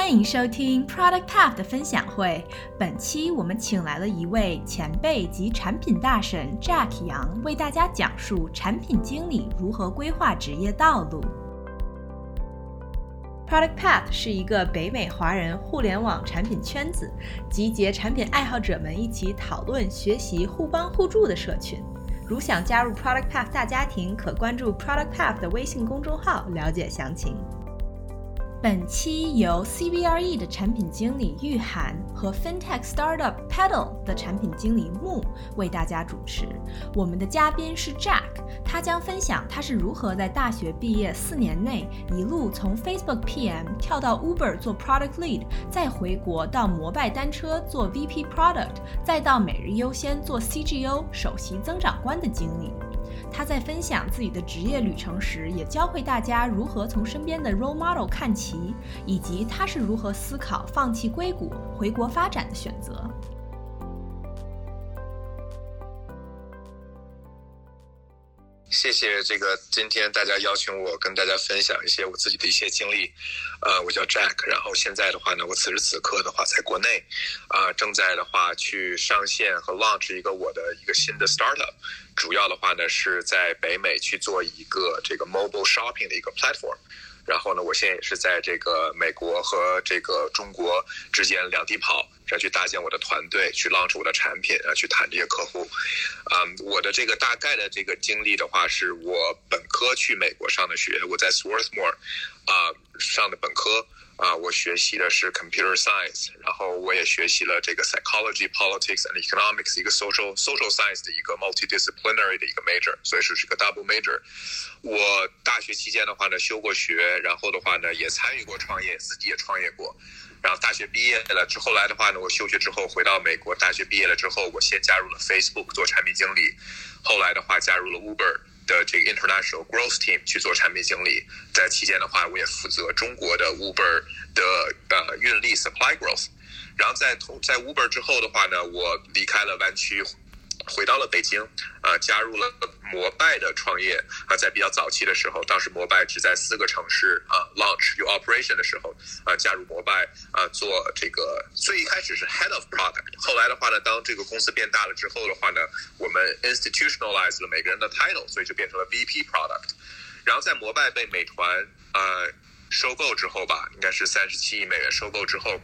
欢迎收听 Product Path 的分享会。本期我们请来了一位前辈及产品大神 Jack 杨，为大家讲述产品经理如何规划职业道路。Product Path 是一个北美华人互联网产品圈子，集结产品爱好者们一起讨论、学习、互帮互助的社群。如想加入 Product Path 大家庭，可关注 Product Path 的微信公众号了解详情。本期由 CBRE 的产品经理玉涵和 FinTech Startup Pedal 的产品经理木为大家主持。我们的嘉宾是 Jack，他将分享他是如何在大学毕业四年内一路从 Facebook PM 跳到 Uber 做 Product Lead，再回国到摩拜单车做 VP Product，再到每日优先做 CGO 首席增长官的经历。他在分享自己的职业旅程时，也教会大家如何从身边的 role model 看齐，以及他是如何思考放弃硅谷回国发展的选择。谢谢这个今天大家邀请我跟大家分享一些我自己的一些经历。呃，我叫 Jack，然后现在的话呢，我此时此刻的话在国内，啊，正在的话去上线和 launch 一个我的一个新的 startup。主要的话呢是在北美去做一个这个 mobile shopping 的一个 platform。然后呢，我现在也是在这个美国和这个中国之间两地跑，要去搭建我的团队，去 launch 我的产品，啊，去谈这些客户。嗯，我的这个大概的这个经历的话，是我本科去美国上的学，我在 Swarthmore 啊上的本科。啊，我学习的是 computer science，然后我也学习了这个 psychology, politics and economics，一个 social social science 的一个 multidisciplinary 的一个 major，所以说是个 double major。我大学期间的话呢，休过学，然后的话呢，也参与过创业，自己也创业过。然后大学毕业了之后来的话呢，我休学之后回到美国，大学毕业了之后，我先加入了 Facebook 做产品经理，后来的话加入了 Uber。的这个 international growth team 去做产品经理，在期间的话，我也负责中国的 Uber 的呃运力 supply growth。然后在同在 Uber 之后的话呢，我离开了湾区。回到了北京，呃，加入了摩拜的创业啊，在比较早期的时候，当时摩拜只在四个城市啊 launch 有 operation 的时候，啊，加入摩拜啊，做这个最一开始是 head of product，后来的话呢，当这个公司变大了之后的话呢，我们 institutionalized 了每个人的 title，所以就变成了 VP product，然后在摩拜被美团呃收购之后吧，应该是三十七亿美元收购之后。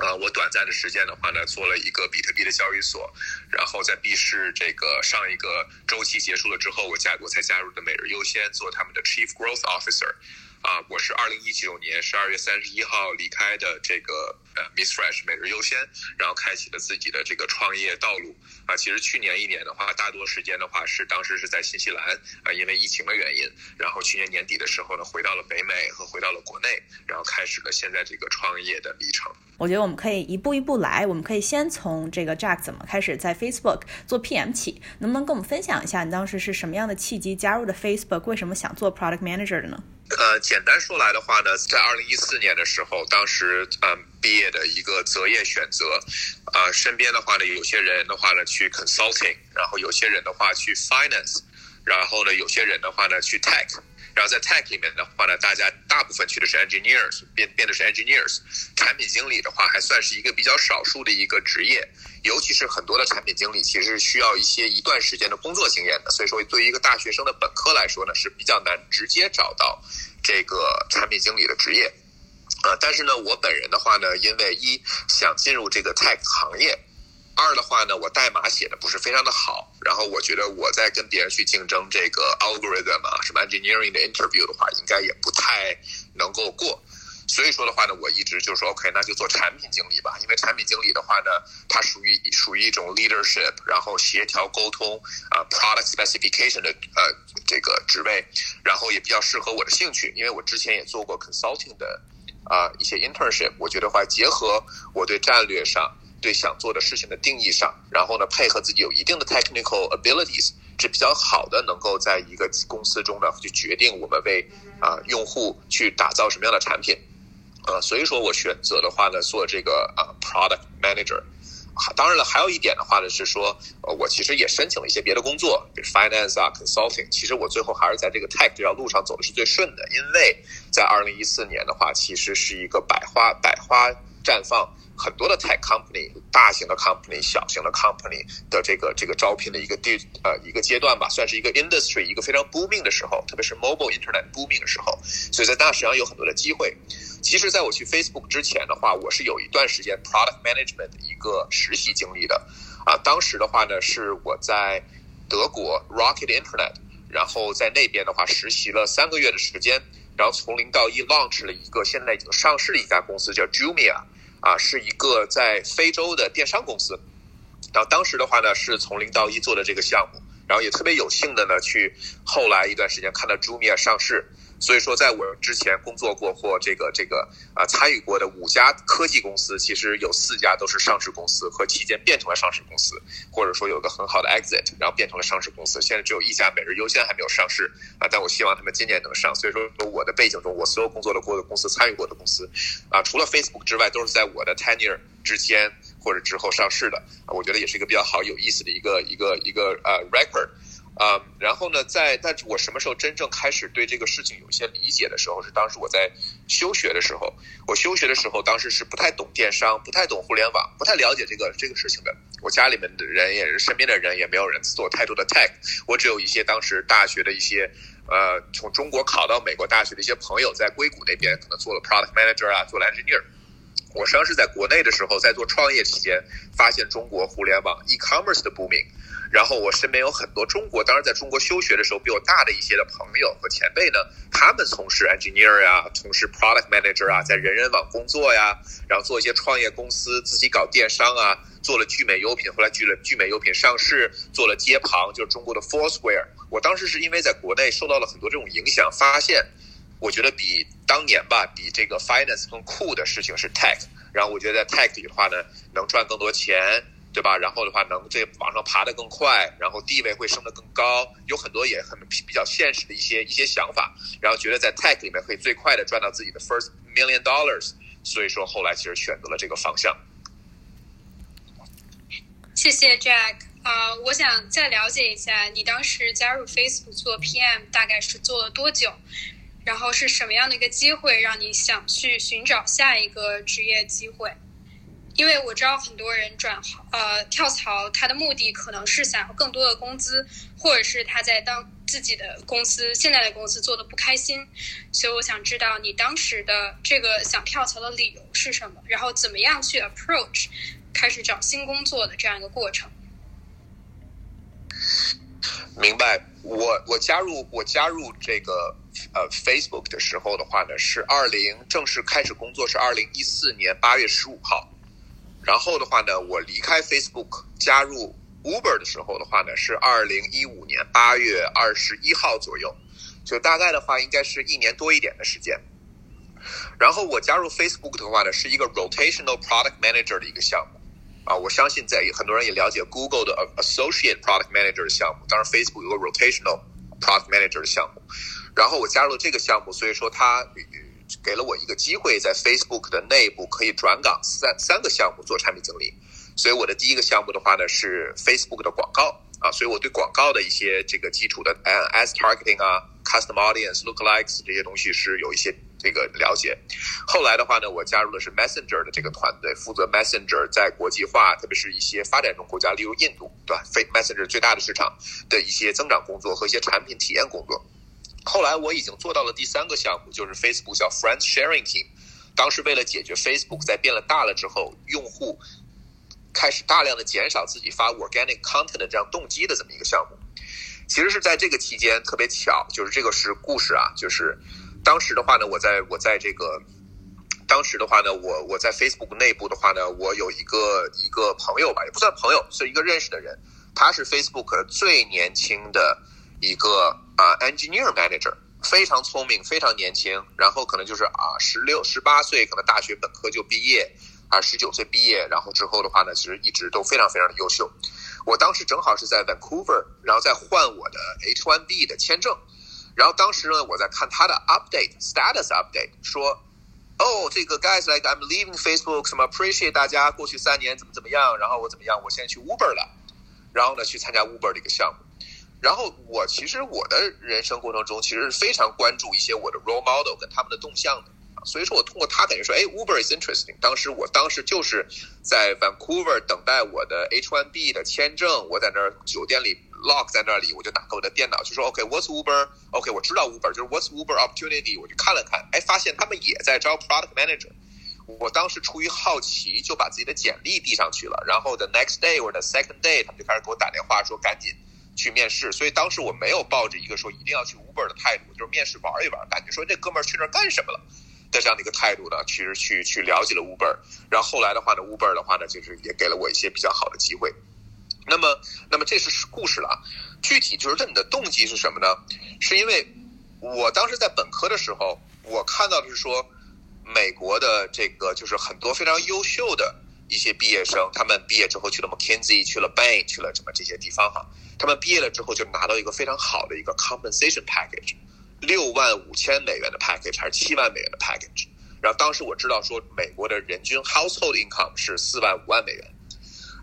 呃，我短暂的时间的话呢，做了一个比特币的交易所，然后在币市这个上一个周期结束了之后，我加我才加入的每日优先做他们的 Chief Growth Officer。啊，我是二零一九年十二月三十一号离开的这个呃 Miss Fresh 每日优先，然后开启了自己的这个创业道路。啊，其实去年一年的话，大多时间的话是当时是在新西兰啊，因为疫情的原因。然后去年年底的时候呢，回到了北美和回到了国内，然后开始了现在这个创业的历程。我觉得我们可以一步一步来，我们可以先从这个 Jack 怎么开始在 Facebook 做 PM 起，能不能跟我们分享一下你当时是什么样的契机加入的 Facebook？为什么想做 Product Manager 的呢？呃，简单说来的话呢，在二零一四年的时候，当时嗯毕业的一个择业选择，啊，身边的话呢，有些人的话呢去 consulting，然后有些人的话去 finance，然后呢有些人的话呢去 tech。然后在 tech 里面的话呢，大家大部分去的是 engineers，变变的是 engineers。产品经理的话，还算是一个比较少数的一个职业，尤其是很多的产品经理其实需要一些一段时间的工作经验的。所以说，对于一个大学生的本科来说呢，是比较难直接找到这个产品经理的职业。呃，但是呢，我本人的话呢，因为一想进入这个 tech 行业。二的话呢，我代码写的不是非常的好，然后我觉得我在跟别人去竞争这个 algorithm 啊，什么 engineering 的 interview 的话，应该也不太能够过。所以说的话呢，我一直就说 OK，那就做产品经理吧，因为产品经理的话呢，它属于属于一种 leadership，然后协调沟通啊，product specification 的呃这个职位，然后也比较适合我的兴趣，因为我之前也做过 consulting 的啊一些 internship，我觉得话结合我对战略上。对想做的事情的定义上，然后呢，配合自己有一定的 technical abilities 是比较好的，能够在一个公司中呢去决定我们为啊用户去打造什么样的产品，呃，所以说我选择的话呢，做这个啊 product manager。当然了，还有一点的话呢是说，呃，我其实也申请了一些别的工作，比如 finance 啊，consulting。其实我最后还是在这个 tech 这条路上走的是最顺的，因为在二零一四年的话，其实是一个百花百花绽放。很多的 tech company，大型的 company，小型的 company 的这个这个招聘的一个地呃一个阶段吧，算是一个 industry 一个非常 booming 的时候，特别是 mobile internet booming 的时候，所以在那实际上有很多的机会。其实，在我去 Facebook 之前的话，我是有一段时间 product management 一个实习经历的啊。当时的话呢，是我在德国 Rocket Internet，然后在那边的话实习了三个月的时间，然后从零到一 launch 了一个现在已经上市的一家公司，叫 Jumia。啊，是一个在非洲的电商公司，然后当时的话呢，是从零到一做的这个项目，然后也特别有幸的呢，去后来一段时间看到 Jumia 上市。所以说，在我之前工作过或这个这个啊参与过的五家科技公司，其实有四家都是上市公司，和期间变成了上市公司，或者说有个很好的 exit，然后变成了上市公司。现在只有一家每日优先还没有上市啊，但我希望他们今年能上。所以说，我的背景中，我所有工作的过的公司参与过的公司啊，除了 Facebook 之外，都是在我的 tenure 之间或者之后上市的啊，我觉得也是一个比较好、有意思的一个一个一个呃 record。啊，然后呢，在但是我什么时候真正开始对这个事情有一些理解的时候，是当时我在休学的时候。我休学的时候，当时是不太懂电商，不太懂互联网，不太了解这个这个事情的。我家里面的人也是身边的人，也没有人做太多的 tech。我只有一些当时大学的一些呃，从中国考到美国大学的一些朋友，在硅谷那边可能做了 product manager 啊，做了 engineer。我实际上是在国内的时候，在做创业期间，发现中国互联网 e-commerce 的 booming。然后我身边有很多中国，当时在中国休学的时候比我大的一些的朋友和前辈呢，他们从事 engineer 呀，从事 product manager 啊，在人人网工作呀，然后做一些创业公司，自己搞电商啊，做了聚美优品，后来聚了聚美优品上市，做了街旁，就是中国的 Foursquare。我当时是因为在国内受到了很多这种影响，发现我觉得比当年吧，比这个 finance 更酷的事情是 tech，然后我觉得在 tech 里的话呢，能赚更多钱。对吧？然后的话，能这往上爬得更快，然后地位会升得更高，有很多也很比较现实的一些一些想法，然后觉得在 tech 里面可以最快的赚到自己的 first million dollars，所以说后来其实选择了这个方向。谢谢 Jack 啊，我想再了解一下，你当时加入 Facebook 做 PM 大概是做了多久？然后是什么样的一个机会让你想去寻找下一个职业机会？因为我知道很多人转行呃跳槽，他的目的可能是想要更多的工资，或者是他在当自己的公司现在的公司做的不开心，所以我想知道你当时的这个想跳槽的理由是什么，然后怎么样去 approach 开始找新工作的这样一个过程。明白，我我加入我加入这个呃 Facebook 的时候的话呢，是二零正式开始工作是二零一四年八月十五号。然后的话呢，我离开 Facebook 加入 Uber 的时候的话呢，是二零一五年八月二十一号左右，就大概的话应该是一年多一点的时间。然后我加入 Facebook 的话呢，是一个 Rotational Product Manager 的一个项目啊。我相信在很多人也了解 Google 的 Associate Product Manager 的项目，当然 Facebook 有个 Rotational Product Manager 的项目。然后我加入了这个项目，所以说它。给了我一个机会，在 Facebook 的内部可以转岗三三个项目做产品经理，所以我的第一个项目的话呢是 Facebook 的广告啊，所以我对广告的一些这个基础的，as Targeting 啊、Custom audience，look likes 这些东西是有一些这个了解。后来的话呢，我加入的是 Messenger 的这个团队，负责 Messenger 在国际化，特别是一些发展中国家，例如印度，对吧？Messenger 最大的市场的一些增长工作和一些产品体验工作。后来我已经做到了第三个项目，就是 Facebook 叫 Friends Sharing Team。当时为了解决 Facebook 在变了大了之后，用户开始大量的减少自己发 organic content 的这样动机的这么一个项目。其实是在这个期间特别巧，就是这个是故事啊，就是当时的话呢，我在我在这个当时的话呢，我我在 Facebook 内部的话呢，我有一个一个朋友吧，也不算朋友，是一个认识的人，他是 Facebook 最年轻的。一个啊，engineer manager 非常聪明，非常年轻，然后可能就是啊，十六、十八岁，可能大学本科就毕业，啊，十九岁毕业，然后之后的话呢，其实一直都非常非常的优秀。我当时正好是在 Vancouver，然后在换我的 H1B 的签证，然后当时呢，我在看他的 update status update，说哦，这个 guys like I'm leaving Facebook，什么 appreciate 大家过去三年怎么怎么样，然后我怎么样，我现在去 Uber 了，然后呢去参加 Uber 的一个项目。然后我其实我的人生过程中，其实是非常关注一些我的 role model 跟他们的动向的。所以说我通过他等于说，哎，Uber is interesting。当时我当时就是在 Vancouver 等待我的 H1B 的签证，我在那儿酒店里 lock 在那里，我就打开我的电脑，就说 OK，What's Uber？OK，我知道 Uber，就是 What's Uber opportunity？我就看了看，哎，发现他们也在招 product manager。我当时出于好奇，就把自己的简历递上去了。然后 the next day 或者 second day，他们就开始给我打电话说赶紧去面试。所以当时我没有抱着一个说一定要去 Uber 的态度，就是面试玩一玩，感觉说这哥们儿去那儿干什么了？的这样的一个态度呢，其实去去了解了 Uber，然后后来的话呢，Uber 的话呢，就是也给了我一些比较好的机会。那么，那么这是故事了。具体就是你的动机是什么呢？是因为我当时在本科的时候，我看到的是说，美国的这个就是很多非常优秀的一些毕业生，他们毕业之后去了 McKinsey，去了 Bain，去了什么这些地方哈，他们毕业了之后就拿到一个非常好的一个 compensation package。六万五千美元的 package 还是七万美元的 package？然后当时我知道说美国的人均 household income 是四万五万美元。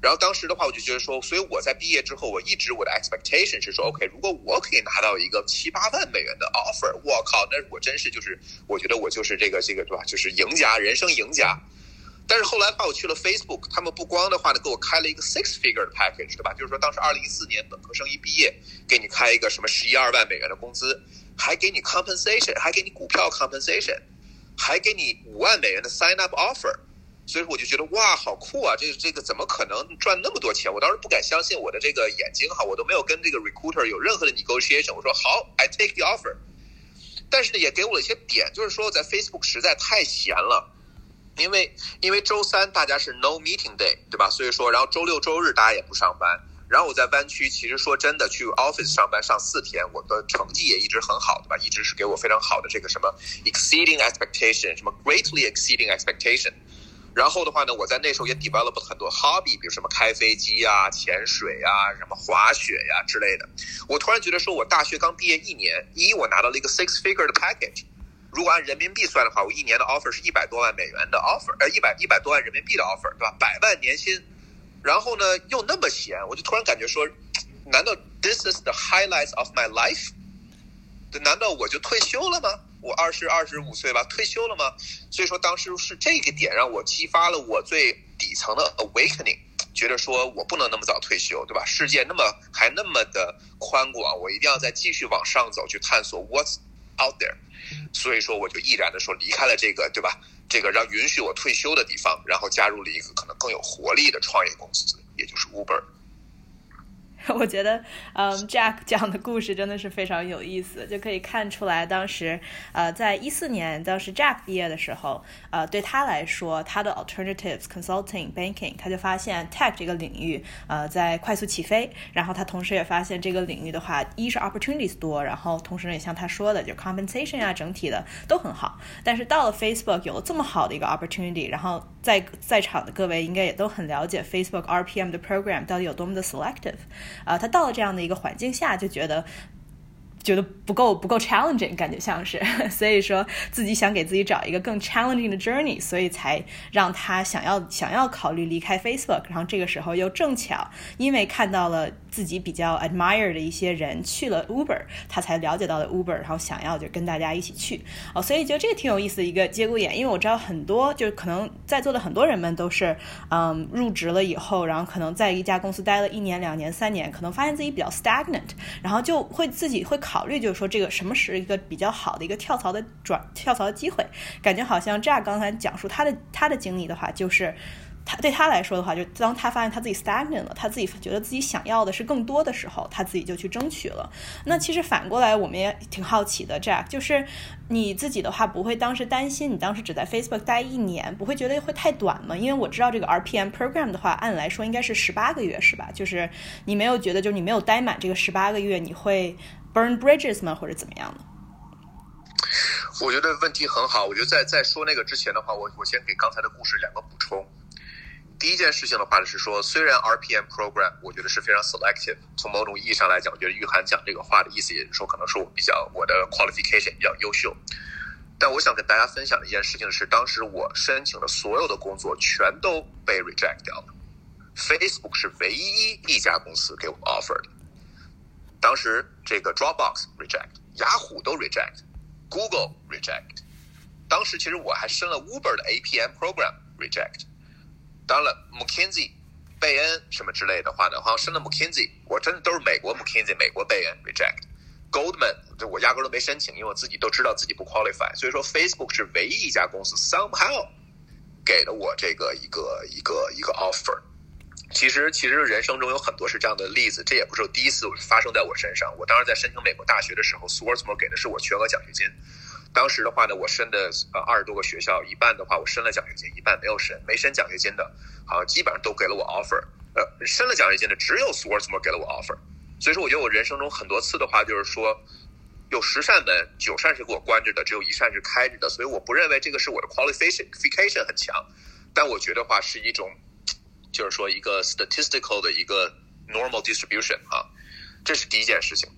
然后当时的话我就觉得说，所以我在毕业之后，我一直我的 expectation 是说，OK，如果我可以拿到一个七八万美元的 offer，我靠，那我真是就是我觉得我就是这个这个对吧？就是赢家，人生赢家。但是后来的话，我去了 Facebook，他们不光的话呢，给我开了一个 six figure 的 package，对吧？就是说当时二零一四年本科生一毕业，给你开一个什么十一二万美元的工资。还给你 compensation，还给你股票 compensation，还给你五万美元的 sign up offer，所以说我就觉得哇，好酷啊！这个这个怎么可能赚那么多钱？我当时不敢相信我的这个眼睛哈，我都没有跟这个 recruiter 有任何的 negotiation。我说好，I take the offer。但是呢，也给我了一些点，就是说在 Facebook 实在太闲了，因为因为周三大家是 no meeting day，对吧？所以说，然后周六周日大家也不上班。然后我在湾区，其实说真的，去 office 上班上四天，我的成绩也一直很好，对吧？一直是给我非常好的这个什么 exceeding expectation，什么 greatly exceeding expectation。然后的话呢，我在那时候也 develop 了很多 hobby，比如什么开飞机啊、潜水啊、什么滑雪呀之类的。我突然觉得说，我大学刚毕业一年，一我拿到了一个 six figure 的 package，如果按人民币算的话，我一年的 offer 是一百多万美元的 offer，呃，一百一百多万人民币的 offer，对吧？百万年薪。然后呢，又那么闲，我就突然感觉说，难道 this is the highlights of my life？难道我就退休了吗？我二十二十五岁吧，退休了吗？所以说当时是这个点让我激发了我最底层的 awakening，觉得说我不能那么早退休，对吧？世界那么还那么的宽广，我一定要再继续往上走，去探索 what's out there。所以说我就毅然的说离开了这个，对吧？这个让允许我退休的地方，然后加入了一个可能更有活力的创业公司，也就是 Uber。我觉得，嗯，Jack 讲的故事真的是非常有意思，就可以看出来，当时，呃，在一四年，当时 Jack 毕业的时候，呃，对他来说，他的 alternatives consulting banking，他就发现 tech 这个领域，呃，在快速起飞，然后他同时也发现这个领域的话，一是 opportunities 多，然后同时呢，也像他说的，就 compensation 啊，整体的都很好。但是到了 Facebook 有了这么好的一个 opportunity，然后在在场的各位应该也都很了解 Facebook RPM 的 program 到底有多么的 selective。啊，他到了这样的一个环境下，就觉得。觉得不够不够 challenging，感觉像是，所以说自己想给自己找一个更 challenging 的 journey，所以才让他想要想要考虑离开 Facebook，然后这个时候又正巧因为看到了自己比较 admire 的一些人去了 Uber，他才了解到了 Uber，然后想要就跟大家一起去哦，所以觉得这个挺有意思的一个节骨眼，因为我知道很多就是可能在座的很多人们都是嗯入职了以后，然后可能在一家公司待了一年两年三年，可能发现自己比较 stagnant，然后就会自己会考。考虑就是说，这个什么是一个比较好的一个跳槽的转跳槽的机会？感觉好像 Jack 刚才讲述他的他的经历的话，就是。他对他来说的话，就当他发现他自己 stagnant 了，他自己觉得自己想要的是更多的时候，他自己就去争取了。那其实反过来，我们也挺好奇的，Jack，就是你自己的话，不会当时担心你当时只在 Facebook 待一年，不会觉得会太短吗？因为我知道这个 RPM program 的话，按来说应该是十八个月，是吧？就是你没有觉得，就是你没有待满这个十八个月，你会 burn bridges 吗，或者怎么样呢？我觉得问题很好。我觉得在在说那个之前的话，我我先给刚才的故事两个补充。第一件事情的话呢是说，虽然 RPM program 我觉得是非常 selective，从某种意义上来讲，我觉得玉涵讲这个话的意思也是说，可能是我比较我的 qualification 比较优秀。但我想跟大家分享的一件事情是，当时我申请的所有的工作全都被 reject 掉了。Facebook 是唯一一家公司给我 offer 的。当时这个 Dropbox reject，雅虎都 reject，Google reject。当时其实我还申了 Uber 的 APM program reject。当然，McKinsey、贝恩什么之类的话呢，好像申了 McKinsey，我真的都是美国 McKinsey、美国贝恩 reject。Goldman 就我压根都没申请，因为我自己都知道自己不 qualify。所以说 Facebook 是唯一一家公司 somehow 给了我这个一个一个一个 offer。其实，其实人生中有很多是这样的例子，这也不是第一次发生在我身上。我当时在申请美国大学的时候，Swarthmore 给的是我全额奖学金。当时的话呢，我申的呃二十多个学校，一半的话我申了奖学金，一半没有申。没申奖学金的，好像基本上都给了我 offer。呃，申了奖学金的只有 Swarthmore 给了我 offer。所以说，我觉得我人生中很多次的话，就是说有十扇门，九扇是给我关着的，只有一扇是开着的。所以我不认为这个是我的 qualification 很强，但我觉得话是一种。就是说，一个 statistical 的一个 normal distribution 啊，这是第一件事情。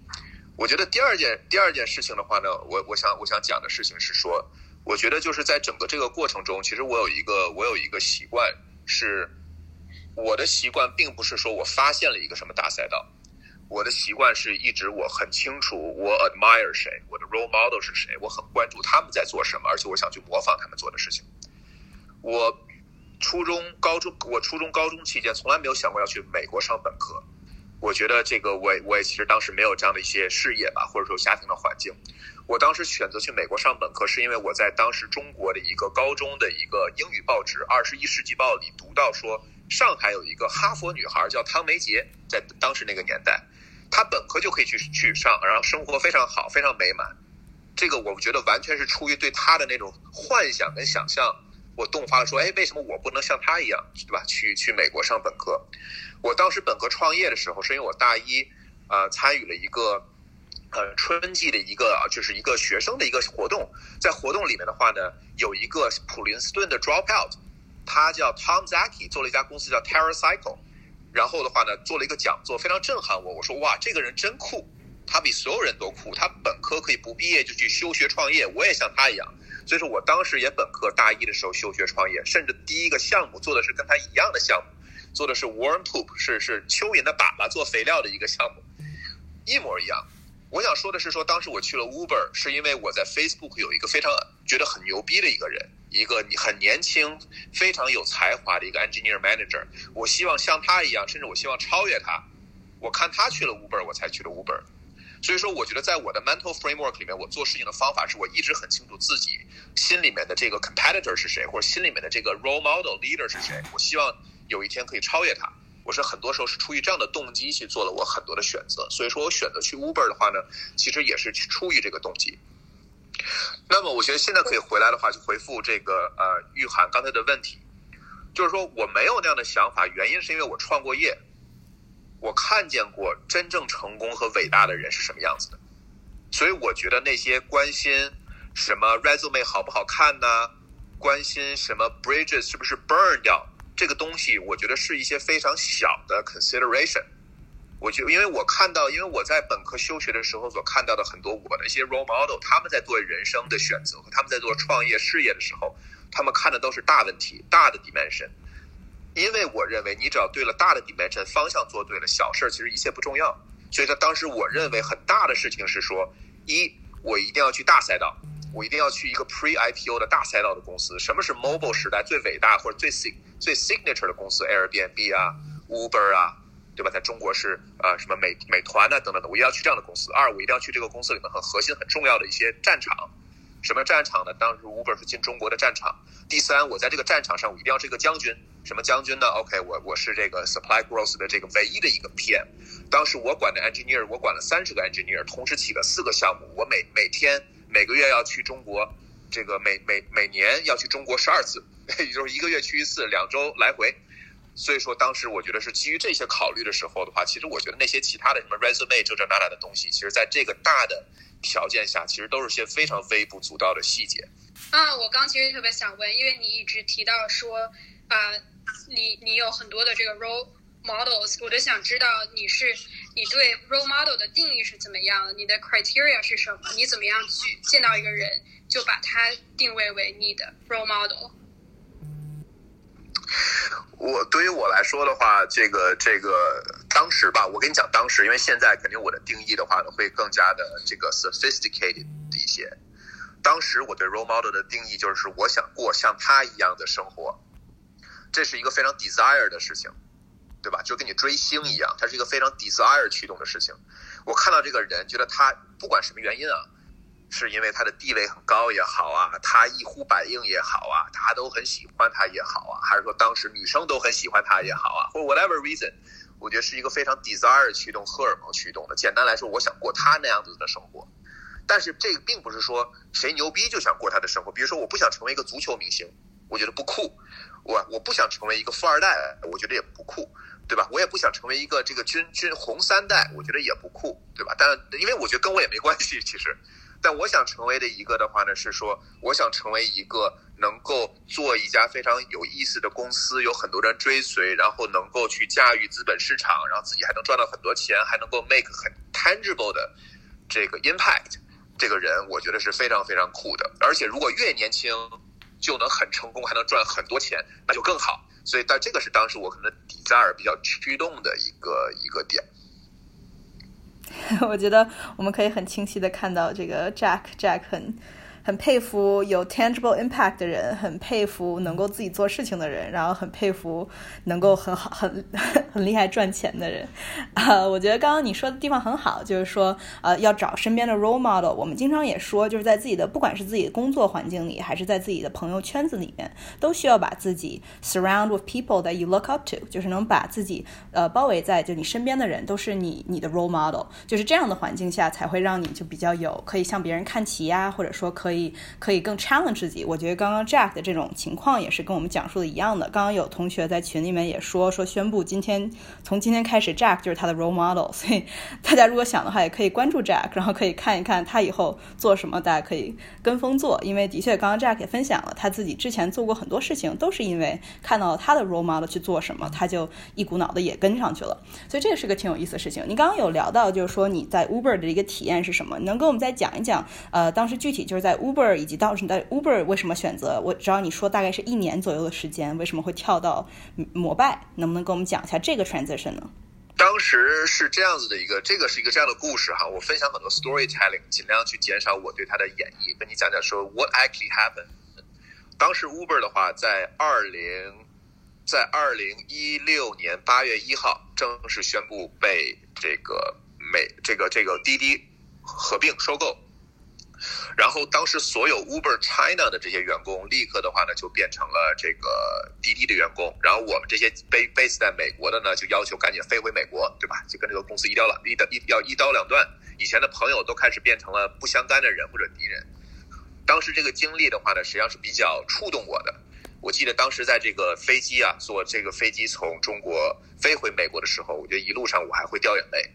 我觉得第二件第二件事情的话呢，我我想我想讲的事情是说，我觉得就是在整个这个过程中，其实我有一个我有一个习惯，是我的习惯并不是说我发现了一个什么大赛道，我的习惯是一直我很清楚我 admire 谁，我的 role model 是谁，我很关注他们在做什么，而且我想去模仿他们做的事情。我。初中、高中，我初中、高中期间从来没有想过要去美国上本科。我觉得这个，我我也其实当时没有这样的一些事业吧，或者说家庭的环境。我当时选择去美国上本科，是因为我在当时中国的一个高中的一个英语报纸《二十一世纪报》里读到说，上海有一个哈佛女孩叫汤梅杰，在当时那个年代，她本科就可以去去上，然后生活非常好，非常美满。这个我觉得完全是出于对她的那种幻想跟想象。我动发了，说，哎，为什么我不能像他一样，对吧？去去美国上本科。我当时本科创业的时候，是因为我大一，呃，参与了一个，呃，春季的一个，就是一个学生的一个活动。在活动里面的话呢，有一个普林斯顿的 dropout，他叫 Tom Zaki，做了一家公司叫 TerraCycle，然后的话呢，做了一个讲座，非常震撼我。我说，哇，这个人真酷，他比所有人都酷，他本科可以不毕业就去休学创业，我也像他一样。所以说我当时也本科大一的时候休学创业，甚至第一个项目做的是跟他一样的项目，做的是 worm poop，是是蚯蚓的粑粑做肥料的一个项目，一模一样。我想说的是，说当时我去了 Uber，是因为我在 Facebook 有一个非常觉得很牛逼的一个人，一个很年轻、非常有才华的一个 engineer manager，我希望像他一样，甚至我希望超越他。我看他去了 Uber，我才去了 Uber。所以说，我觉得在我的 mental framework 里面，我做事情的方法是我一直很清楚自己心里面的这个 competitor 是谁，或者心里面的这个 role model leader 是谁。我希望有一天可以超越他。我是很多时候是出于这样的动机去做了我很多的选择。所以说我选择去 Uber 的话呢，其实也是出于这个动机。那么我觉得现在可以回来的话，就回复这个呃玉涵刚才的问题，就是说我没有那样的想法，原因是因为我创过业。我看见过真正成功和伟大的人是什么样子的，所以我觉得那些关心什么 resume 好不好看呢？关心什么 bridges 是不是 burn 掉这个东西，我觉得是一些非常小的 consideration。我觉，因为我看到，因为我在本科休学的时候所看到的很多我的一些 role model，他们在做人生的选择和他们在做创业事业的时候，他们看的都是大问题、大的 dimension。因为我认为，你只要对了大的 dimension 方向做对了，小事儿其实一切不重要。所以，他当时我认为很大的事情是说：一，我一定要去大赛道，我一定要去一个 pre IPO 的大赛道的公司。什么是 mobile 时代最伟大或者最 sig 最 signature 的公司？Airbnb 啊，Uber 啊，对吧？在中国是呃什么美美团啊等等的，我一定要去这样的公司。二，我一定要去这个公司里面很核心、很重要的一些战场。什么战场呢？当时 Uber 是进中国的战场。第三，我在这个战场上，我一定要是一个将军。什么将军呢？OK，我我是这个 Supply Growth 的这个唯一的一个 PM。当时我管的 engineer，我管了三十个 engineer，同时起了四个项目。我每每天每个月要去中国，这个每每每年要去中国十二次，也就是一个月去一次，两周来回。所以说，当时我觉得是基于这些考虑的时候的话，其实我觉得那些其他的什么 resume 这这那那的东西，其实在这个大的。条件下，其实都是些非常微不足道的细节。啊，我刚其实特别想问，因为你一直提到说，啊，你你有很多的这个 role models，我就想知道你是你对 role model 的定义是怎么样，你的 criteria 是什么？你怎么样去见到一个人就把他定位为你的 role model？我对于我来说的话，这个这个当时吧，我跟你讲当时，因为现在肯定我的定义的话呢，会更加的这个 sophisticated 一些。当时我对 role model 的定义就是我想过像他一样的生活，这是一个非常 desire 的事情，对吧？就跟你追星一样，它是一个非常 desire 驱动的事情。我看到这个人，觉得他不管什么原因啊。是因为他的地位很高也好啊，他一呼百应也好啊，大家都很喜欢他也好啊，还是说当时女生都很喜欢他也好啊，或 whatever reason，我觉得是一个非常 desire 驱动、荷尔蒙驱动的。简单来说，我想过他那样子的生活，但是这个并不是说谁牛逼就想过他的生活。比如说，我不想成为一个足球明星，我觉得不酷；我我不想成为一个富二代，我觉得也不酷，对吧？我也不想成为一个这个军军红三代，我觉得也不酷，对吧？但因为我觉得跟我也没关系，其实。但我想成为的一个的话呢，是说我想成为一个能够做一家非常有意思的公司，有很多人追随，然后能够去驾驭资本市场，然后自己还能赚到很多钱，还能够 make 很 tangible 的这个 impact。这个人我觉得是非常非常酷的，而且如果越年轻就能很成功，还能赚很多钱，那就更好。所以，但这个是当时我可能底在尔比较驱动的一个一个点。我觉得我们可以很清晰的看到，这个 Jack Jack 很。很佩服有 tangible impact 的人，很佩服能够自己做事情的人，然后很佩服能够很好、很 很厉害赚钱的人。啊，我觉得刚刚你说的地方很好，就是说，呃，要找身边的 role model。我们经常也说，就是在自己的不管是自己的工作环境里，还是在自己的朋友圈子里面，都需要把自己 surround with people that you look up to，就是能把自己呃包围在就你身边的人都是你你的 role model，就是这样的环境下才会让你就比较有可以向别人看齐呀，或者说可以。可以更 challenge 自己。我觉得刚刚 Jack 的这种情况也是跟我们讲述的一样的。刚刚有同学在群里面也说说宣布今天从今天开始 Jack 就是他的 role model。所以大家如果想的话，也可以关注 Jack，然后可以看一看他以后做什么，大家可以跟风做。因为的确，刚刚 Jack 也分享了他自己之前做过很多事情，都是因为看到了他的 role model 去做什么，他就一股脑的也跟上去了。所以这个是个挺有意思的事情。你刚刚有聊到，就是说你在 Uber 的一个体验是什么？能跟我们再讲一讲？呃，当时具体就是在乌 Uber 以及到时在 Uber 为什么选择？我只要你说大概是一年左右的时间，为什么会跳到摩拜？能不能跟我们讲一下这个 transition 呢？当时是这样子的一个，这个是一个这样的故事哈。我分享很多 storytelling，尽量去减少我对它的演绎，跟你讲讲说 what actually happened。当时 Uber 的话，在二零在二零一六年八月一号正式宣布被这个美这个这个滴滴合并收购。然后当时所有 Uber China 的这些员工，立刻的话呢，就变成了这个滴滴的员工。然后我们这些 base 在美国的呢，就要求赶紧飞回美国，对吧？就跟这个公司一刀了一刀一要一刀两断。以前的朋友都开始变成了不相干的人或者敌人。当时这个经历的话呢，实际上是比较触动我的。我记得当时在这个飞机啊，坐这个飞机从中国飞回美国的时候，我觉得一路上我还会掉眼泪。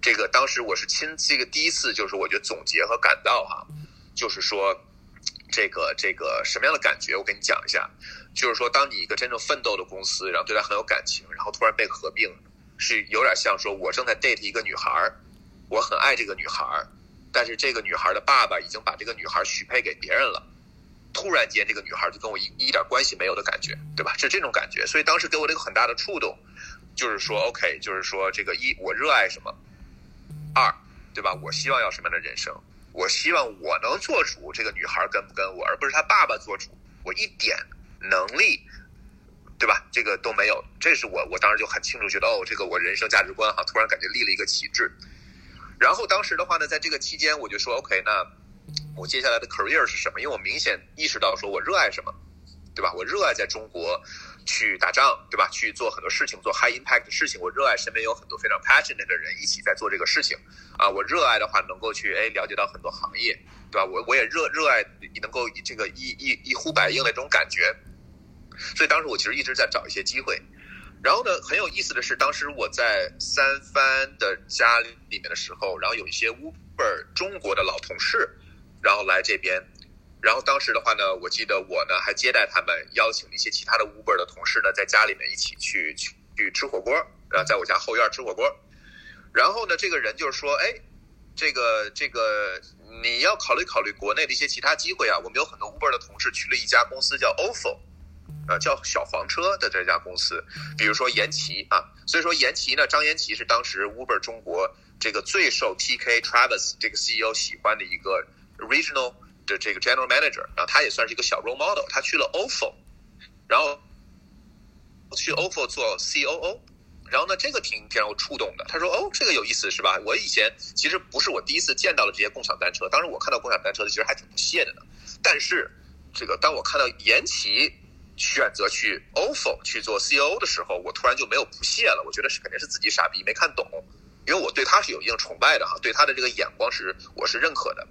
这个当时我是亲这个第一次，就是我觉得总结和感到哈，就是说这个这个什么样的感觉？我跟你讲一下，就是说当你一个真正奋斗的公司，然后对他很有感情，然后突然被合并，是有点像说我正在 date 一个女孩，我很爱这个女孩，但是这个女孩的爸爸已经把这个女孩许配给别人了，突然间这个女孩就跟我一一点关系没有的感觉，对吧？是这种感觉，所以当时给我了一个很大的触动，就是说 OK，就是说这个一我热爱什么。二，对吧？我希望要什么样的人生？我希望我能做主，这个女孩跟不跟我，而不是她爸爸做主。我一点能力，对吧？这个都没有。这是我，我当时就很清楚觉得，哦，这个我人生价值观哈，突然感觉立了一个旗帜。然后当时的话呢，在这个期间，我就说，OK，那我接下来的 career 是什么？因为我明显意识到，说我热爱什么，对吧？我热爱在中国。去打仗，对吧？去做很多事情，做 high impact 的事情。我热爱身边有很多非常 passionate 的人一起在做这个事情啊。我热爱的话，能够去哎了解到很多行业，对吧？我我也热热爱你能够这个一一一呼百应的这种感觉。所以当时我其实一直在找一些机会。然后呢，很有意思的是，当时我在三藩的家里面的时候，然后有一些 Uber 中国的老同事，然后来这边。然后当时的话呢，我记得我呢还接待他们，邀请了一些其他的 Uber 的同事呢，在家里面一起去去去吃火锅。啊，在我家后院吃火锅。然后呢，这个人就是说，哎，这个这个你要考虑考虑国内的一些其他机会啊。我们有很多 Uber 的同事去了一家公司叫 Ofo，呃，叫小黄车的这家公司，比如说延琦啊。所以说延琦呢，张延琦是当时 Uber 中国这个最受 TK Travis 这个 CEO 喜欢的一个 Regional 的这个 General Manager，然后他也算是一个小 role model，他去了 Ofo，然后去 Ofo 做 COO。然后呢，这个挺挺让我触动的。他说：“哦，这个有意思是吧？我以前其实不是我第一次见到了这些共享单车，当时我看到共享单车的其实还挺不屑的呢。但是，这个当我看到延琦选择去 ofo 去做 COO 的时候，我突然就没有不屑了。我觉得是肯定是自己傻逼没看懂，因为我对他是有一定崇拜的哈，对他的这个眼光是我是认可的。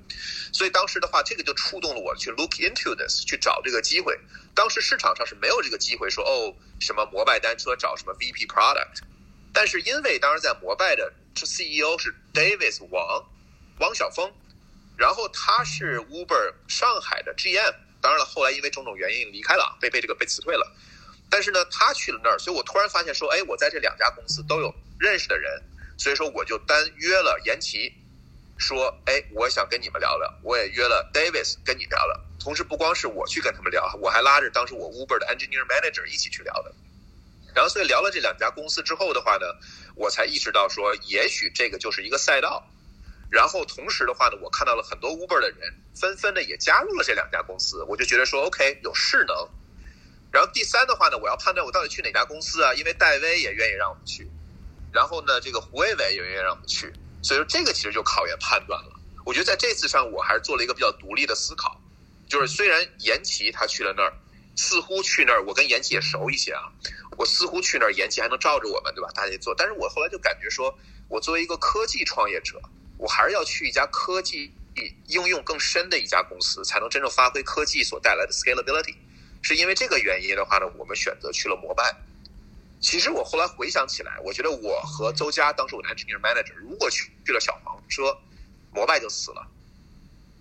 所以当时的话，这个就触动了我去 look into this 去找这个机会。当时市场上是没有这个机会说哦什么摩拜单车找什么 VP product。”但是因为当时在摩拜的 CEO 是 Davis 王汪晓峰，然后他是 Uber 上海的 GM，当然了，后来因为种种原因离开了，被被这个被辞退了。但是呢，他去了那儿，所以我突然发现说，哎，我在这两家公司都有认识的人，所以说我就单约了延琦，说，哎，我想跟你们聊聊，我也约了 Davis 跟你聊聊。同时不光是我去跟他们聊，我还拉着当时我 Uber 的 Engineer Manager 一起去聊的。然后，所以聊了这两家公司之后的话呢，我才意识到说，也许这个就是一个赛道。然后同时的话呢，我看到了很多 Uber 的人纷纷的也加入了这两家公司，我就觉得说，OK，有势能。然后第三的话呢，我要判断我到底去哪家公司啊？因为戴威也愿意让我们去，然后呢，这个胡伟伟也愿意让我们去，所以说这个其实就考验判断了。我觉得在这次上，我还是做了一个比较独立的思考，就是虽然延琦他去了那儿。似乎去那儿，我跟延琦也熟一些啊。我似乎去那儿，延琦还能罩着我们，对吧？大家做。但是我后来就感觉说，我作为一个科技创业者，我还是要去一家科技应用更深的一家公司，才能真正发挥科技所带来的 scalability。是因为这个原因的话呢，我们选择去了摩拜。其实我后来回想起来，我觉得我和周佳当时我的 engineer manager，如果去去了小黄车，摩拜就死了。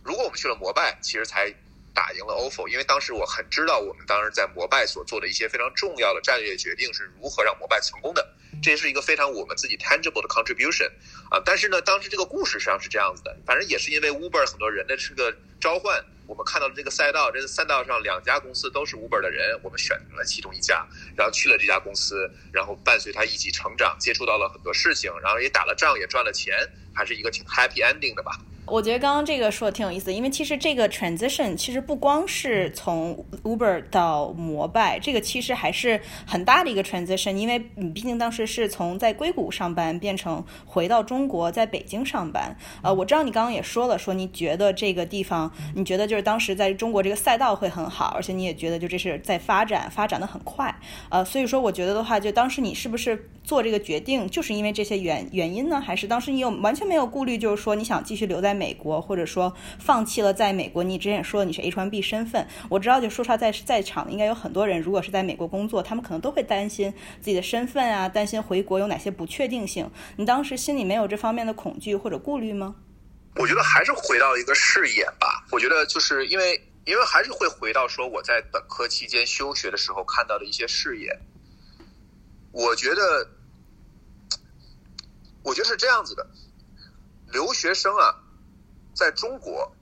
如果我们去了摩拜，其实才。打赢了 ofo，因为当时我很知道我们当时在摩拜所做的一些非常重要的战略决定是如何让摩拜成功的，这是一个非常我们自己 tangible 的 contribution 啊。但是呢，当时这个故事实际上是这样子的，反正也是因为 Uber 很多人的这个召唤，我们看到了这个赛道，这个赛道上两家公司都是五本的人，我们选择了其中一家，然后去了这家公司，然后伴随他一起成长，接触到了很多事情，然后也打了仗，也赚了钱，还是一个挺 happy ending 的吧。我觉得刚刚这个说的挺有意思，因为其实这个 transition 其实不光是从 Uber 到摩拜，这个其实还是很大的一个 transition，因为你毕竟当时是从在硅谷上班变成回到中国，在北京上班。呃，我知道你刚刚也说了，说你觉得这个地方，你觉得就是当时在中国这个赛道会很好，而且你也觉得就这是在发展，发展的很快。呃，所以说我觉得的话，就当时你是不是做这个决定，就是因为这些原原因呢？还是当时你有完全没有顾虑，就是说你想继续留在？美国，或者说放弃了在美国，你之前也说你是 H1B 身份，我知道，就说实话，在在场的应该有很多人，如果是在美国工作，他们可能都会担心自己的身份啊，担心回国有哪些不确定性。你当时心里没有这方面的恐惧或者顾虑吗？我觉得还是回到一个视野吧。我觉得就是因为，因为还是会回到说我在本科期间休学的时候看到的一些视野。我觉得，我觉得是这样子的，留学生啊。在中国，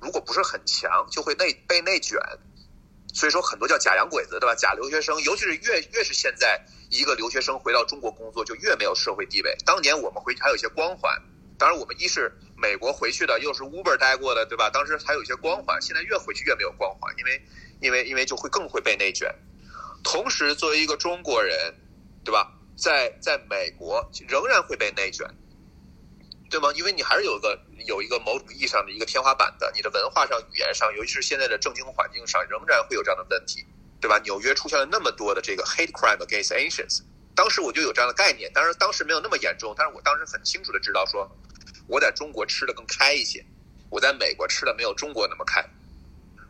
如果不是很强，就会内被内卷，所以说很多叫假洋鬼子，对吧？假留学生，尤其是越越是现在一个留学生回到中国工作，就越没有社会地位。当年我们回去还有一些光环，当然我们一是美国回去的，又是 Uber 待过的，对吧？当时还有一些光环，现在越回去越没有光环，因为因为因为就会更会被内卷。同时，作为一个中国人，对吧？在在美国仍然会被内卷。对吗？因为你还是有一个有一个某种意义上的一个天花板的，你的文化上、语言上，尤其是现在的政经环境上，仍然会有这样的问题，对吧？纽约出现了那么多的这个 hate crime against Asians，当时我就有这样的概念，当然当时没有那么严重，但是我当时很清楚的知道，说我在中国吃的更开一些，我在美国吃的没有中国那么开。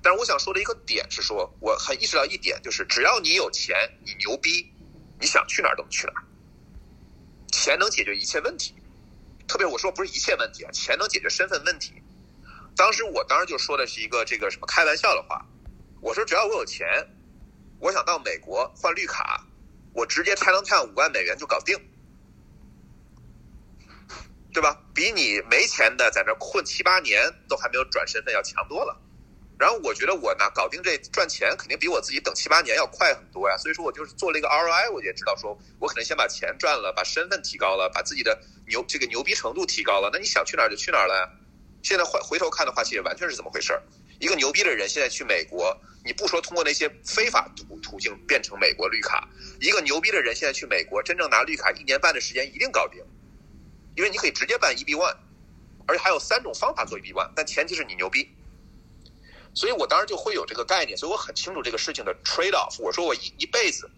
但是我想说的一个点是说，我很意识到一点，就是只要你有钱，你牛逼，你想去哪儿都能去哪儿，钱能解决一切问题。特别我说不是一切问题啊，钱能解决身份问题。当时我当时就说的是一个这个什么开玩笑的话，我说只要我有钱，我想到美国换绿卡，我直接 China Town 五万美元就搞定，对吧？比你没钱的在那困七八年都还没有转身份要强多了。然后我觉得我拿搞定这赚钱，肯定比我自己等七八年要快很多呀。所以说我就是做了一个 ROI，我也知道说我可能先把钱赚了，把身份提高了，把自己的牛这个牛逼程度提高了。那你想去哪儿就去哪儿了。现在回回头看的话，其实完全是这么回事儿。一个牛逼的人现在去美国，你不说通过那些非法途途径变成美国绿卡，一个牛逼的人现在去美国，真正拿绿卡一年半的时间一定搞定，因为你可以直接办 EB one，而且还有三种方法做 EB one，但前提是你牛逼。所以我当时就会有这个概念，所以我很清楚这个事情的 trade off。我说我一一辈子，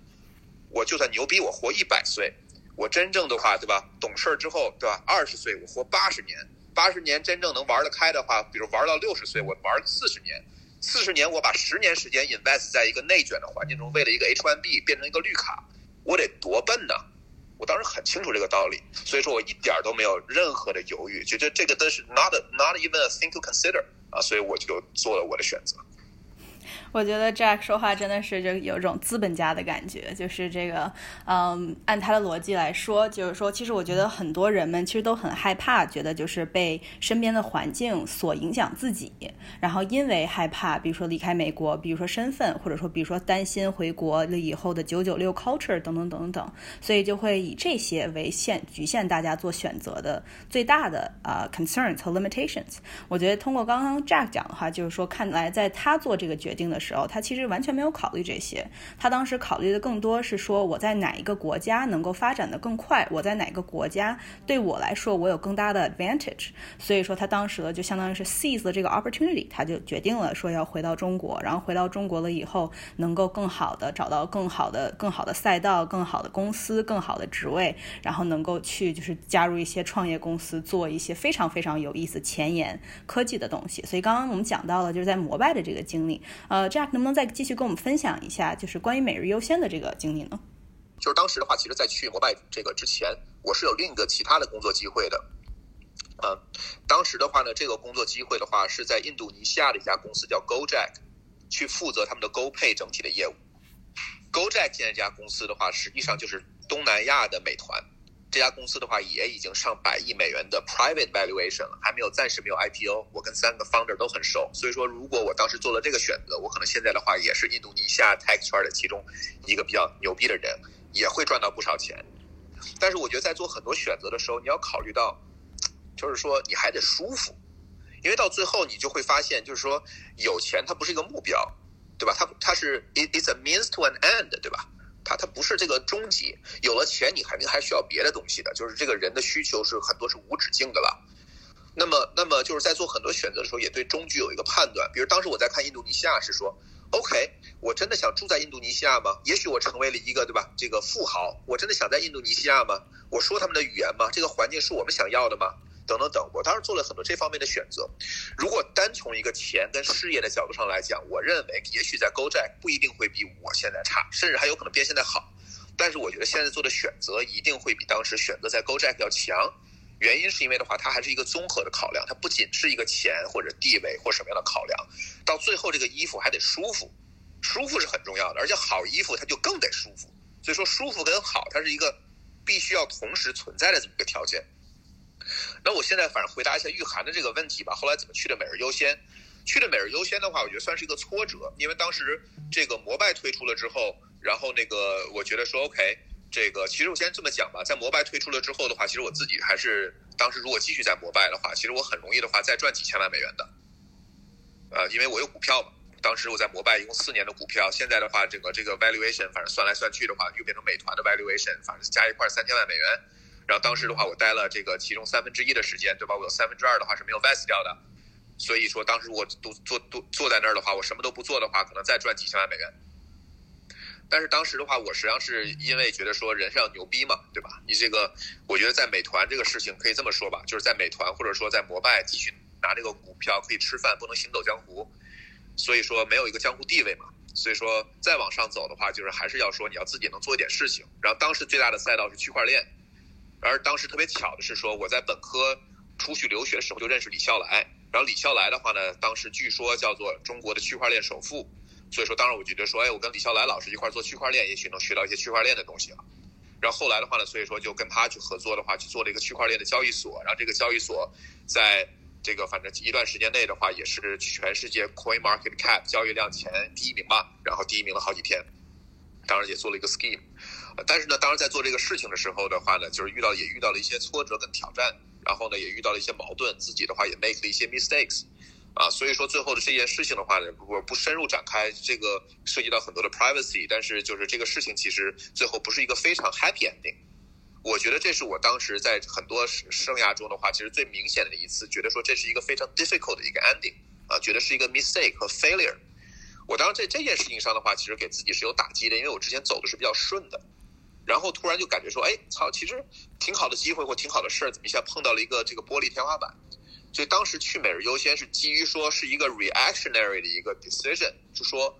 我就算牛逼，我活一百岁，我真正的话，对吧？懂事儿之后，对吧？二十岁我活八十年，八十年真正能玩得开的话，比如玩到六十岁，我玩四十年，四十年我把十年时间 invest 在一个内卷的环境中，为了一个 H1B 变成一个绿卡，我得多笨呢？我当时很清楚这个道理，所以说我一点都没有任何的犹豫，觉得这个都是 not not even a thing to consider。啊，所以我就做了我的选择。我觉得 Jack 说话真的是就有种资本家的感觉，就是这个，嗯，按他的逻辑来说，就是说，其实我觉得很多人们其实都很害怕，觉得就是被身边的环境所影响自己，然后因为害怕，比如说离开美国，比如说身份，或者说比如说担心回国了以后的九九六 culture 等等等等，所以就会以这些为限局限大家做选择的最大的啊 concerns 和 limitations。我觉得通过刚刚 Jack 讲的话，就是说看来在他做这个决定的。时候，他其实完全没有考虑这些。他当时考虑的更多是说，我在哪一个国家能够发展的更快，我在哪个国家对我来说我有更大的 advantage。所以说，他当时呢就相当于是 seize 了这个 opportunity，他就决定了说要回到中国。然后回到中国了以后，能够更好的找到更好的、更好的赛道、更好的公司、更好的职位，然后能够去就是加入一些创业公司，做一些非常非常有意思、前沿科技的东西。所以刚刚我们讲到了就是在摩拜的这个经历，呃。Jack 能不能再继续跟我们分享一下，就是关于每日优先的这个经历呢？就是当时的话，其实，在去摩拜这个之前，我是有另一个其他的工作机会的。呃，当时的话呢，这个工作机会的话，是在印度尼西亚的一家公司叫 GoJack，去负责他们的 GoPay 整体的业务。GoJack 这家公司的话，实际上就是东南亚的美团。这家公司的话也已经上百亿美元的 private valuation 了，还没有暂时没有 IPO。我跟三个 founder 都很熟，所以说如果我当时做了这个选择，我可能现在的话也是印度尼西亚 tech 圈的其中一个比较牛逼的人，也会赚到不少钱。但是我觉得在做很多选择的时候，你要考虑到，就是说你还得舒服，因为到最后你就会发现，就是说有钱它不是一个目标，对吧？它它是 it is a means to an end，对吧？它它不是这个终极，有了钱你肯定还需要别的东西的，就是这个人的需求是很多是无止境的了。那么，那么就是在做很多选择的时候，也对终局有一个判断。比如当时我在看印度尼西亚，是说，OK，我真的想住在印度尼西亚吗？也许我成为了一个对吧，这个富豪，我真的想在印度尼西亚吗？我说他们的语言吗？这个环境是我们想要的吗？等等等，我当时做了很多这方面的选择。如果单从一个钱跟事业的角度上来讲，我认为也许在 GoJack 不一定会比我现在差，甚至还有可能比现在好。但是我觉得现在做的选择一定会比当时选择在 GoJack 要强。原因是因为的话，它还是一个综合的考量，它不仅是一个钱或者地位或什么样的考量，到最后这个衣服还得舒服，舒服是很重要的，而且好衣服它就更得舒服。所以说舒服跟好，它是一个必须要同时存在的这么一个条件。那我现在反正回答一下玉涵的这个问题吧。后来怎么去的每日优先？去的每日优先的话，我觉得算是一个挫折，因为当时这个摩拜推出了之后，然后那个我觉得说 OK，这个其实我先这么讲吧，在摩拜推出了之后的话，其实我自己还是当时如果继续在摩拜的话，其实我很容易的话再赚几千万美元的，呃，因为我有股票嘛。当时我在摩拜一共四年的股票，现在的话，整个这个 valuation 反正算来算去的话，又变成美团的 valuation，反正加一块三千万美元。然后当时的话，我待了这个其中三分之一的时间，对吧？我有三分之二的话是没有 vest 掉的，所以说当时我都坐都坐在那儿的话，我什么都不做的话，可能再赚几千万美元。但是当时的话，我实际上是因为觉得说人是要牛逼嘛，对吧？你这个，我觉得在美团这个事情可以这么说吧，就是在美团或者说在摩拜继续拿这个股票可以吃饭，不能行走江湖，所以说没有一个江湖地位嘛。所以说再往上走的话，就是还是要说你要自己能做一点事情。然后当时最大的赛道是区块链。而当时特别巧的是说，我在本科出去留学的时候就认识李笑来，然后李笑来的话呢，当时据说叫做中国的区块链首富，所以说当时我觉得说，哎，我跟李笑来老师一块做区块链，也许能学到一些区块链的东西啊。然后后来的话呢，所以说就跟他去合作的话，去做了一个区块链的交易所。然后这个交易所在这个反正一段时间内的话，也是全世界 Coin Market Cap 交易量前第一名吧。然后第一名了好几天，当然也做了一个 scheme。但是呢，当然在做这个事情的时候的话呢，就是遇到也遇到了一些挫折跟挑战，然后呢也遇到了一些矛盾，自己的话也 make 了一些 mistakes。啊，所以说最后的这件事情的话呢，我不深入展开，这个涉及到很多的 privacy，但是就是这个事情其实最后不是一个非常 happy ending。我觉得这是我当时在很多生涯中的话，其实最明显的一次，觉得说这是一个非常 difficult 的一个 ending，啊，觉得是一个 mistake 和 failure。我当时在这件事情上的话，其实给自己是有打击的，因为我之前走的是比较顺的，然后突然就感觉说，哎，操，其实挺好的机会或挺好的事儿，怎么一下碰到了一个这个玻璃天花板？所以当时去每日优先是基于说是一个 reactionary 的一个 decision，就说，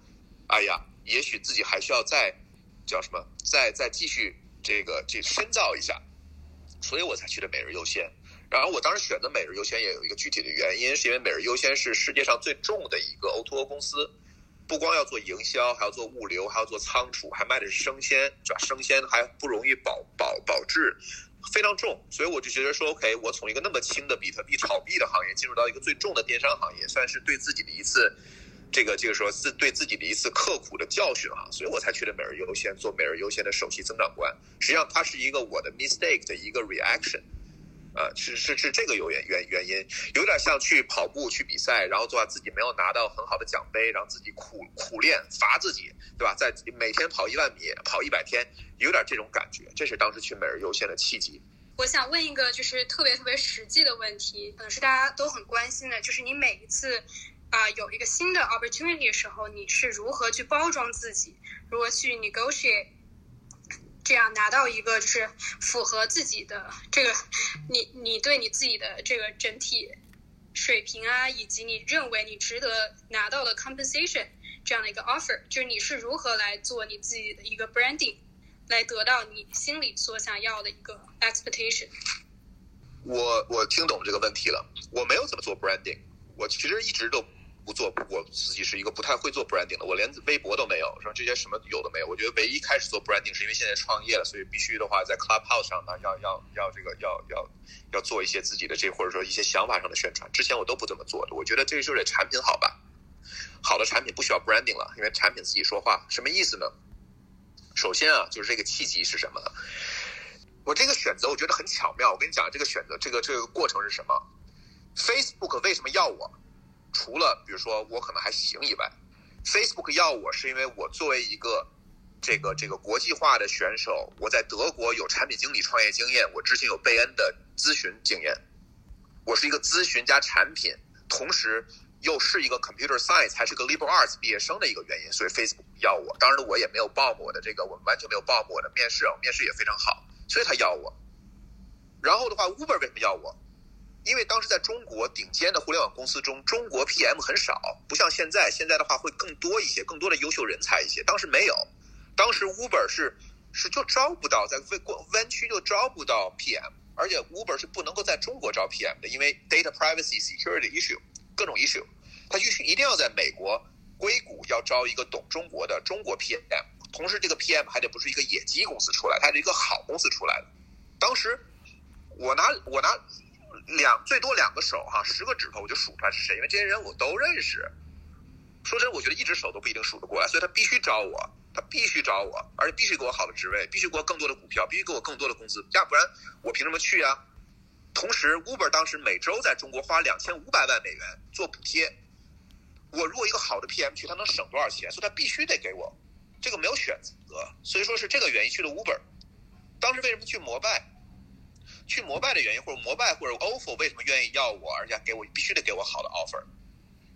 哎呀，也许自己还需要再叫什么，再再继续这个这深造一下，所以我才去的每日优先。然后我当时选择每日优先也有一个具体的原因，是因为每日优先是世界上最重的一个 O2O 公司，不光要做营销，还要做物流，还要做仓储，还卖的是生鲜，是吧？生鲜还不容易保保保质。非常重，所以我就觉得说，OK，我从一个那么轻的比特币炒币的行业进入到一个最重的电商行业，算是对自己的一次，这个就是说自对自己的一次刻苦的教训啊，所以我才去了每日优先做每日优先的首席增长官。实际上，它是一个我的 mistake 的一个 reaction，呃，是是是这个有原原原因，有点像去跑步去比赛，然后做自己没有拿到很好的奖杯，然后自己苦苦练罚自己，对吧？在每天跑一万米，跑一百天。有点这种感觉，这是当时去每日优先的契机。我想问一个就是特别特别实际的问题，可能是大家都很关心的，就是你每一次啊有一个新的 opportunity 的时候，你是如何去包装自己，如何去 negotiate，这样拿到一个就是符合自己的这个你你对你自己的这个整体水平啊，以及你认为你值得拿到的 compensation 这样的一个 offer，就是你是如何来做你自己的一个 branding。来得到你心里所想要的一个 expectation。我我听懂这个问题了。我没有怎么做 branding，我其实一直都不做。我自己是一个不太会做 branding 的，我连微博都没有，说这些什么有的没有。我觉得唯一开始做 branding 是因为现在创业了，所以必须的话在 Clubhouse 上呢，要要要这个要要要做一些自己的这或者说一些想法上的宣传。之前我都不怎么做的。我觉得这就是产品好吧，好的产品不需要 branding 了，因为产品自己说话。什么意思呢？首先啊，就是这个契机是什么呢？我这个选择我觉得很巧妙。我跟你讲，这个选择，这个这个过程是什么？Facebook 为什么要我？除了比如说我可能还行以外，Facebook 要我是因为我作为一个这个这个国际化的选手，我在德国有产品经理创业经验，我之前有贝恩的咨询经验，我是一个咨询加产品，同时。又是一个 computer science，还是个 liberal arts 毕业生的一个原因，所以 Facebook 要我。当然，我也没有报我的这个，我完全没有报我的面试，面试也非常好，所以他要我。然后的话，Uber 为什么要我？因为当时在中国顶尖的互联网公司中，中国 PM 很少，不像现在，现在的话会更多一些，更多的优秀人才一些。当时没有，当时 Uber 是是就招不到，在湾湾区就招不到 PM，而且 Uber 是不能够在中国招 PM 的，因为 data privacy security issue。各种 issue，他必须一定要在美国硅谷要招一个懂中国的中国 PM，同时这个 PM 还得不是一个野鸡公司出来，它是一个好公司出来的。当时我拿我拿两最多两个手哈，十个指头我就数出来是谁，因为这些人我都认识。说真，我觉得一只手都不一定数得过来，所以他必须招我，他必须招我，而且必须给我好的职位，必须给我更多的股票，必须给我更多的工资，要不然我凭什么去啊？同时，Uber 当时每周在中国花两千五百万美元做补贴。我如果一个好的 PM 去，他能省多少钱？所以他必须得给我，这个没有选择。所以说是这个原因去了 Uber。当时为什么去摩拜？去摩拜的原因，或者摩拜或者 Ofo 为什么愿意要我，而且给我必须得给我好的 offer？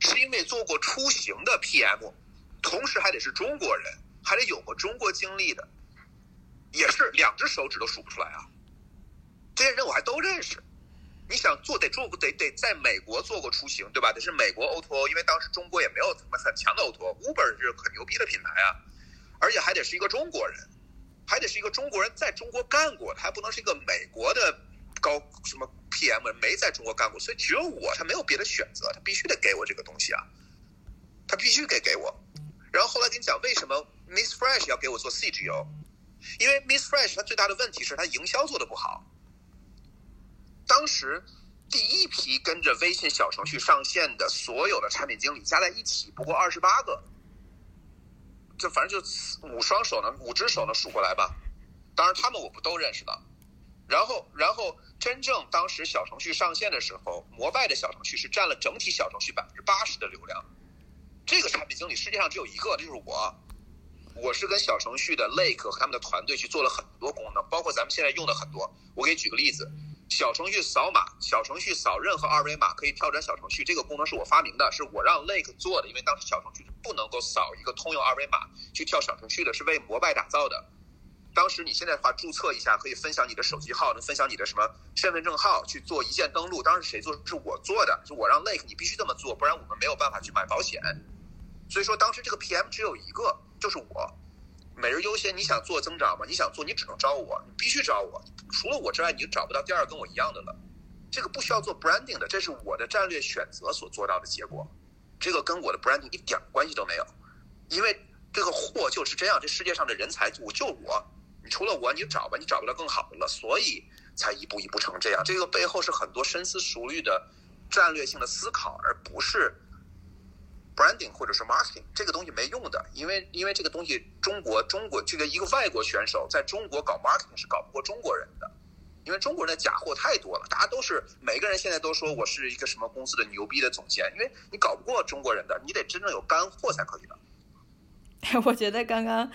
是因为做过出行的 PM，同时还得是中国人，还得有过中国经历的，也是两只手指都数不出来啊。这些人我还都认识，你想做得做不得得在美国做过出行，对吧？得是美国 O2O，因为当时中国也没有什么很强的 O2O，Uber 是很牛逼的品牌啊，而且还得是一个中国人，还得是一个中国人在中国干过，他还不能是一个美国的高什么 PM 没在中国干过，所以只有我，他没有别的选择，他必须得给我这个东西啊，他必须给给我。然后后来跟你讲为什么 Miss Fresh 要给我做 CGO。因为 Miss Fresh 它最大的问题是它营销做的不好。当时第一批跟着微信小程序上线的所有的产品经理加在一起不过二十八个，就反正就五双手呢，五只手能数过来吧。当然他们我不都认识的。然后，然后真正当时小程序上线的时候，摩拜的小程序是占了整体小程序百分之八十的流量。这个产品经理世界上只有一个，就是我。我是跟小程序的 Lake 和他们的团队去做了很多功能，包括咱们现在用的很多。我给举个例子，小程序扫码，小程序扫任何二维码可以跳转小程序，这个功能是我发明的，是我让 Lake 做的，因为当时小程序是不能够扫一个通用二维码去跳小程序的，是为摩拜打造的。当时你现在的话注册一下，可以分享你的手机号，能分享你的什么身份证号去做一键登录。当时谁做？是我做的，就我让 Lake 你必须这么做，不然我们没有办法去买保险。所以说当时这个 PM 只有一个。就是我，每日优先，你想做增长吗？你想做，你只能招我，你必须招我。除了我之外，你就找不到第二跟我一样的了。这个不需要做 branding 的，这是我的战略选择所做到的结果。这个跟我的 branding 一点关系都没有，因为这个货就是这样。这世界上的人才就就我，你除了我，你找吧，你找不到更好的了，所以才一步一步成这样。这个背后是很多深思熟虑的战略性的思考，而不是。Branding 或者是 marketing 这个东西没用的，因为因为这个东西中国中国这个一个外国选手在中国搞 marketing 是搞不过中国人的，因为中国人的假货太多了，大家都是每个人现在都说我是一个什么公司的牛逼的总监，因为你搞不过中国人的，你得真正有干货才可以的。我觉得刚刚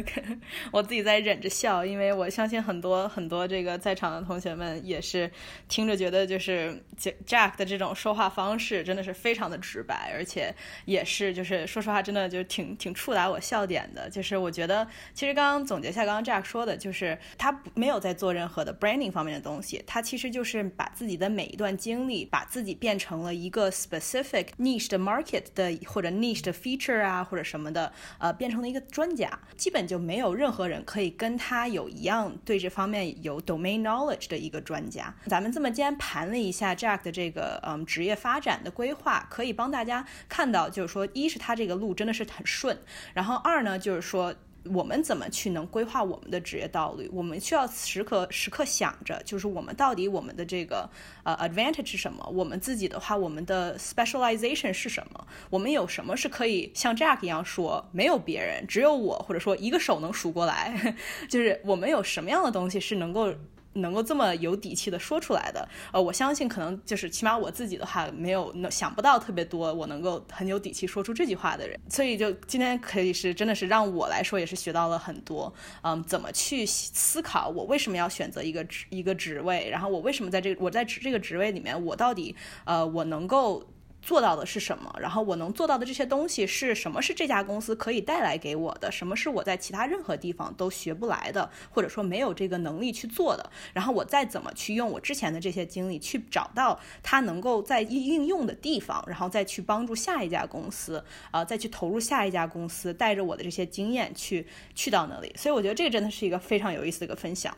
我自己在忍着笑，因为我相信很多很多这个在场的同学们也是听着觉得就是 Jack 的这种说话方式真的是非常的直白，而且也是就是说实话真的就挺挺触达我笑点的。就是我觉得其实刚刚总结下刚刚 Jack 说的，就是他没有在做任何的 branding 方面的东西，他其实就是把自己的每一段经历，把自己变成了一个 specific niche 的 market 的或者 niche 的 feature 啊或者什么的。呃，变成了一个专家，基本就没有任何人可以跟他有一样对这方面有 domain knowledge 的一个专家。咱们这么今天盘了一下 Jack 的这个嗯职业发展的规划，可以帮大家看到，就是说，一是他这个路真的是很顺，然后二呢，就是说。我们怎么去能规划我们的职业道路？我们需要时刻时刻想着，就是我们到底我们的这个呃 advantage 是什么？我们自己的话，我们的 specialization 是什么？我们有什么是可以像 Jack 一样说没有别人，只有我，或者说一个手能数过来？就是我们有什么样的东西是能够？能够这么有底气的说出来的，呃，我相信可能就是起码我自己的话没有能想不到特别多我能够很有底气说出这句话的人，所以就今天可以是真的是让我来说也是学到了很多，嗯，怎么去思考我为什么要选择一个职一个职位，然后我为什么在这个我在职这个职位里面，我到底呃我能够。做到的是什么？然后我能做到的这些东西是什么？是这家公司可以带来给我的？什么是我在其他任何地方都学不来的，或者说没有这个能力去做的？然后我再怎么去用我之前的这些经历去找到它能够在应用的地方，然后再去帮助下一家公司，啊，再去投入下一家公司，带着我的这些经验去去到那里。所以我觉得这个真的是一个非常有意思的一个分享。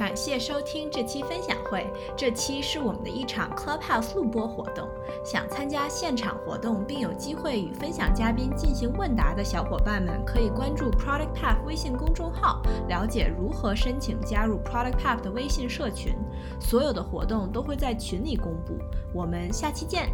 感谢收听这期分享会。这期是我们的一场 Clubhouse 录播活动。想参加现场活动并有机会与分享嘉宾进行问答的小伙伴们，可以关注 Product Path 微信公众号，了解如何申请加入 Product Path 的微信社群。所有的活动都会在群里公布。我们下期见。